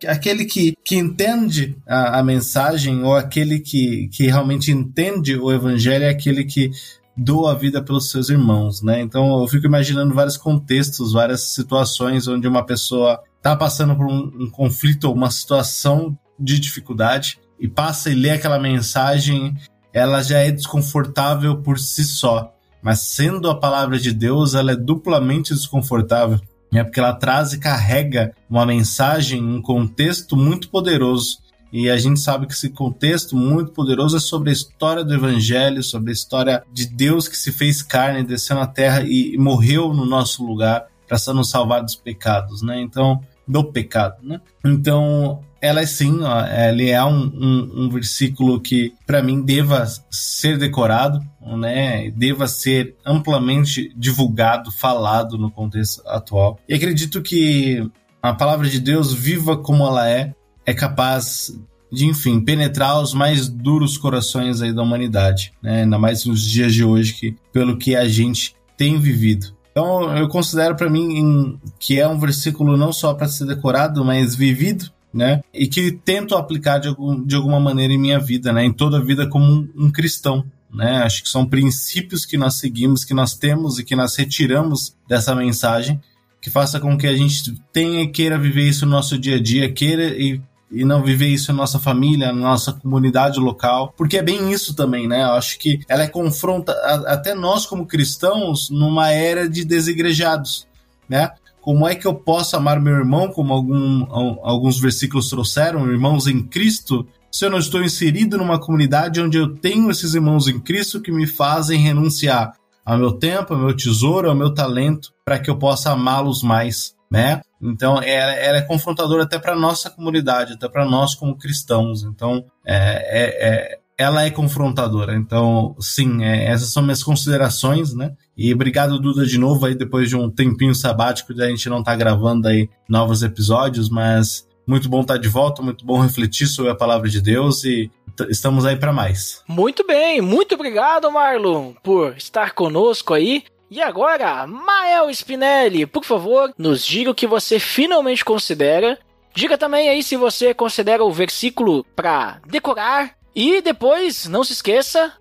aquele que, que entende a, a, mensagem ou aquele que, que realmente entende o evangelho é aquele que doa a vida pelos seus irmãos, né? Então eu fico imaginando vários contextos, várias situações onde uma pessoa está passando por um, um conflito ou uma situação de dificuldade e passa e lê aquela mensagem, ela já é desconfortável por si só. Mas sendo a palavra de Deus, ela é duplamente desconfortável é porque ela traz e carrega uma mensagem, um contexto muito poderoso. E a gente sabe que esse contexto muito poderoso é sobre a história do Evangelho, sobre a história de Deus que se fez carne, desceu na terra e, e morreu no nosso lugar para nos salvar dos pecados, né? Então, do pecado, né? Então, ela é sim, ó, ele é um, um, um versículo que para mim deva ser decorado, né? Deva ser amplamente divulgado, falado no contexto atual. E acredito que a palavra de Deus, viva como ela é, é capaz de, enfim, penetrar os mais duros corações aí da humanidade, né? Ainda mais nos dias de hoje, que, pelo que a gente tem vivido. Então, eu considero para mim que é um versículo não só para ser decorado, mas vivido, né? E que tento aplicar de, algum, de alguma maneira em minha vida, né? Em toda a vida como um, um cristão. Né? Acho que são princípios que nós seguimos, que nós temos e que nós retiramos dessa mensagem, que faça com que a gente tenha e queira viver isso no nosso dia a dia, queira e e não viver isso na nossa família, na nossa comunidade local, porque é bem isso também, né? Eu acho que ela é confronta a, até nós como cristãos numa era de desigrejados, né? Como é que eu posso amar meu irmão, como algum, alguns versículos trouxeram, irmãos em Cristo, se eu não estou inserido numa comunidade onde eu tenho esses irmãos em Cristo que me fazem renunciar ao meu tempo, ao meu tesouro, ao meu talento, para que eu possa amá-los mais, né? Então, ela, ela é confrontadora até para nossa comunidade, até para nós como cristãos. Então, é, é, é, ela é confrontadora. Então, sim, é, essas são minhas considerações, né? E obrigado, Duda, de novo aí, depois de um tempinho sabático de a gente não estar tá gravando aí novos episódios, mas muito bom estar tá de volta, muito bom refletir sobre a palavra de Deus e estamos aí para mais. Muito bem, muito obrigado, Marlon, por estar conosco aí. E agora, Mael Spinelli, por favor, nos diga o que você finalmente considera. Diga também aí se você considera o versículo para decorar. E depois, não se esqueça,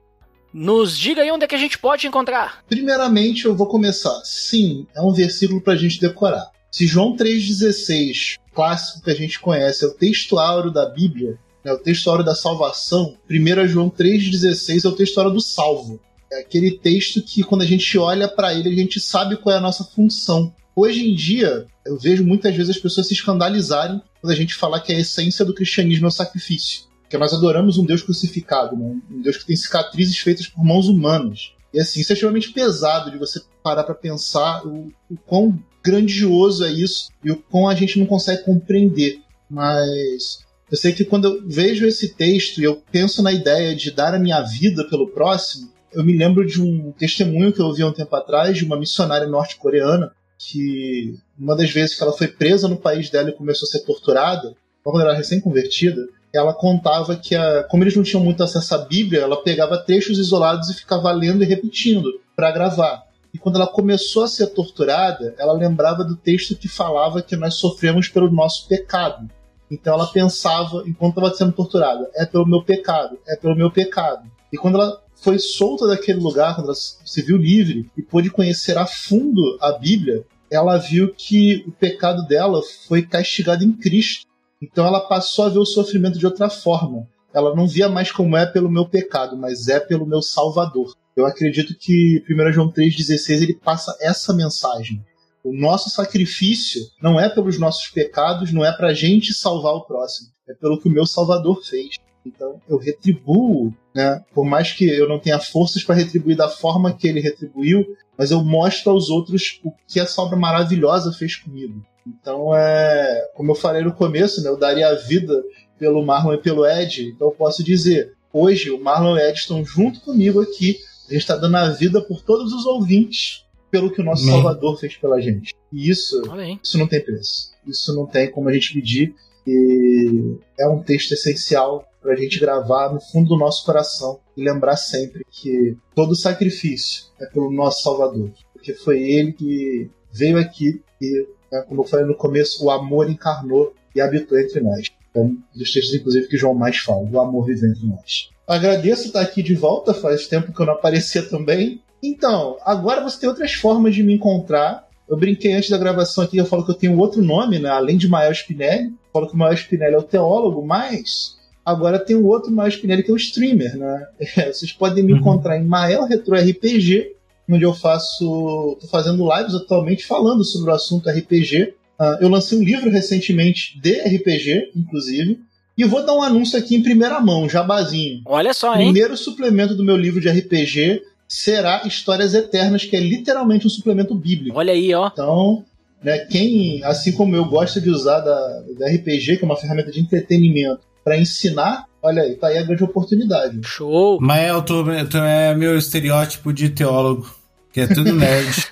nos diga aí onde é que a gente pode encontrar. Primeiramente, eu vou começar. Sim, é um versículo para a gente decorar. Se João 3,16, clássico que a gente conhece, é o texto áureo da Bíblia, é o texto áureo da salvação, 1 João 3,16 é o texto áureo do salvo. É aquele texto que, quando a gente olha para ele, a gente sabe qual é a nossa função. Hoje em dia, eu vejo muitas vezes as pessoas se escandalizarem quando a gente falar que a essência do cristianismo é o sacrifício. Porque nós adoramos um Deus crucificado, né? um Deus que tem cicatrizes feitas por mãos humanas. E assim, isso é extremamente pesado de você parar para pensar o, o quão grandioso é isso e o quão a gente não consegue compreender. Mas eu sei que quando eu vejo esse texto e eu penso na ideia de dar a minha vida pelo próximo, eu me lembro de um testemunho que eu ouvi há um tempo atrás de uma missionária norte-coreana que uma das vezes que ela foi presa no país dela e começou a ser torturada, quando ela era recém-convertida, ela contava que, a, como eles não tinham muito acesso à Bíblia, ela pegava trechos isolados e ficava lendo e repetindo para gravar. E quando ela começou a ser torturada, ela lembrava do texto que falava que nós sofremos pelo nosso pecado. Então ela pensava, enquanto estava sendo torturada, é pelo meu pecado, é pelo meu pecado. E quando ela foi solta daquele lugar, quando ela se viu livre e pôde conhecer a fundo a Bíblia, ela viu que o pecado dela foi castigado em Cristo. Então ela passou a ver o sofrimento de outra forma. Ela não via mais como é pelo meu pecado, mas é pelo meu Salvador. Eu acredito que 1 João 3,16 ele passa essa mensagem. O nosso sacrifício não é pelos nossos pecados, não é para a gente salvar o próximo, é pelo que o meu Salvador fez. Então eu retribuo, né? Por mais que eu não tenha forças para retribuir da forma que ele retribuiu, mas eu mostro aos outros o que essa obra maravilhosa fez comigo. Então é, como eu falei no começo, né? Eu daria a vida pelo Marlon e pelo Ed, então eu posso dizer, hoje o Marlon e o Ed estão junto comigo aqui, a gente está dando a vida por todos os ouvintes, pelo que o nosso Salvador fez pela gente. E isso, isso não tem preço. Isso não tem como a gente medir. E é um texto essencial para a gente gravar no fundo do nosso coração e lembrar sempre que todo sacrifício é pelo nosso Salvador, porque foi ele que veio aqui e, né, como eu falei no começo, o amor encarnou e habitou entre nós. É um dos textos, inclusive, que João mais fala: o amor vive entre nós. Agradeço estar aqui de volta, faz tempo que eu não aparecia também. Então, agora você tem outras formas de me encontrar. Eu brinquei antes da gravação aqui, eu falo que eu tenho outro nome, né? Além de Mael Spinelli. Eu falo que o Mael Spinelli é o teólogo, mas Agora tem o outro Mael Spinelli que é o streamer, né? Vocês podem me uhum. encontrar em Mael Retro RPG, onde eu faço. tô fazendo lives atualmente falando sobre o assunto RPG. Uh, eu lancei um livro recentemente de RPG, inclusive. E vou dar um anúncio aqui em primeira mão, jabazinho. Olha só, hein? Primeiro suplemento do meu livro de RPG será Histórias Eternas, que é literalmente um suplemento bíblico. Olha aí, ó. Então, né, quem, assim como eu, gosta de usar da, da RPG, que é uma ferramenta de entretenimento, para ensinar, olha aí, tá aí a grande oportunidade. Show! Mas eu tô, tu é meu estereótipo de teólogo, que é tudo nerd.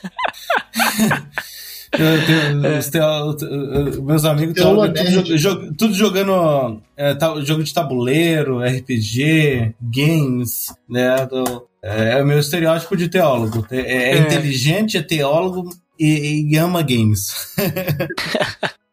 Eu tenho, os teo, meus amigos estão tudo, jog, tudo, jogando é, jogo de tabuleiro, RPG, games, né? Do, é, é, o meu estereótipo de teólogo. É, é, é. inteligente, é teólogo e, e ama games.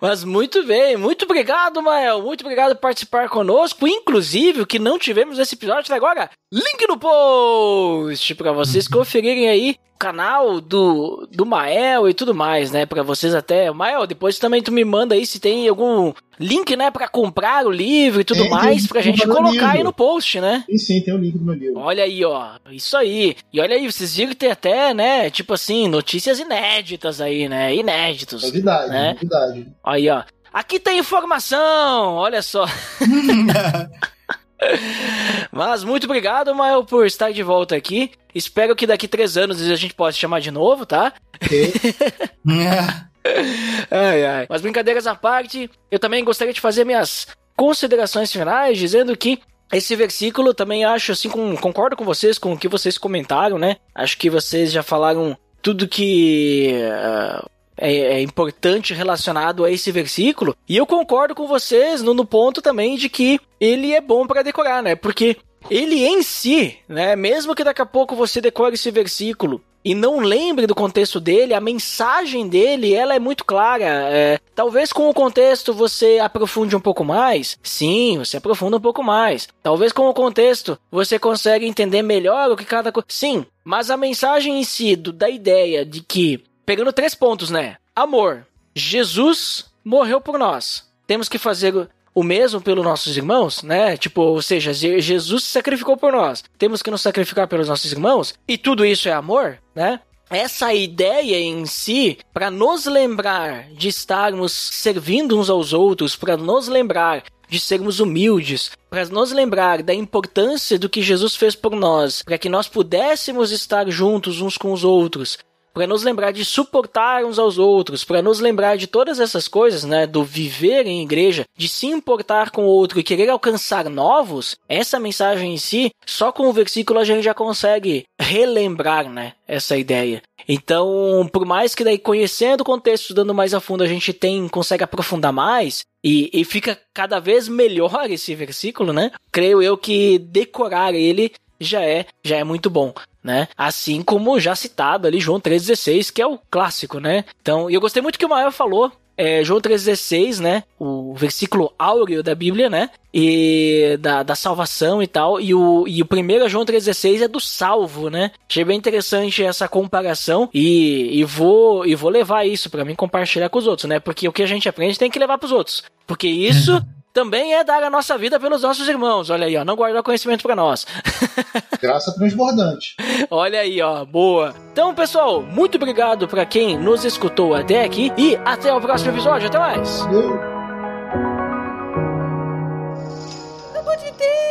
Mas muito bem, muito obrigado, Mael. Muito obrigado por participar conosco. Inclusive, o que não tivemos nesse episódio agora, link no post para vocês uhum. conferirem aí canal do, do Mael e tudo mais, né? Para vocês até. Mael, depois também tu me manda aí se tem algum link, né, para comprar o livro e tudo é, mais, pra gente colocar aí no post, né? Sim, sim, tem o link do meu livro. Olha aí, ó. Isso aí. E olha aí, vocês viram que tem até, né, tipo assim, notícias inéditas aí, né? Inéditos. Novidade, né? novidade. Aí, ó. Aqui tem informação! Olha só. Mas muito obrigado, Mael, por estar de volta aqui. Espero que daqui três anos a gente possa chamar de novo, tá? ai, ai. Mas brincadeiras à parte, eu também gostaria de fazer minhas considerações finais, dizendo que esse versículo também acho assim, com, concordo com vocês, com o que vocês comentaram, né? Acho que vocês já falaram tudo que uh, é, é, importante relacionado a esse versículo. E eu concordo com vocês no, no ponto também de que ele é bom para decorar, né? Porque ele em si, né? Mesmo que daqui a pouco você decore esse versículo e não lembre do contexto dele, a mensagem dele ela é muito clara. É, talvez com o contexto você aprofunde um pouco mais. Sim, você aprofunda um pouco mais. Talvez com o contexto você consiga entender melhor o que cada coisa. Sim, mas a mensagem em si do, da ideia de que pegando três pontos, né? Amor. Jesus morreu por nós. Temos que fazer o mesmo pelos nossos irmãos, né? Tipo, ou seja, Jesus se sacrificou por nós. Temos que nos sacrificar pelos nossos irmãos. E tudo isso é amor, né? Essa ideia em si, para nos lembrar de estarmos servindo uns aos outros, para nos lembrar de sermos humildes, para nos lembrar da importância do que Jesus fez por nós, para que nós pudéssemos estar juntos uns com os outros, para nos lembrar de suportar uns aos outros, para nos lembrar de todas essas coisas, né, do viver em igreja, de se importar com o outro e querer alcançar novos, essa mensagem em si, só com o versículo a gente já consegue relembrar, né, essa ideia. Então, por mais que daí conhecendo o contexto, dando mais a fundo, a gente tem consegue aprofundar mais e, e fica cada vez melhor esse versículo, né? Creio eu que decorar ele já é já é muito bom né? Assim como já citado ali João 3,16, que é o clássico, né? Então, eu gostei muito que o Mael falou. É, João 3,16, né? O versículo áureo da Bíblia, né? E da, da salvação e tal. E o, e o primeiro João 3,16 é do salvo, né? Achei bem interessante essa comparação. E, e, vou, e vou levar isso para mim compartilhar com os outros, né? Porque o que a gente aprende tem que levar para os outros. Porque isso também é dar a nossa vida pelos nossos irmãos. Olha aí, ó, não guardar conhecimento para nós. Graça transbordante. Olha aí, ó, boa. Então, pessoal, muito obrigado para quem nos escutou até aqui e até o próximo episódio. Até mais. Eu... Deus.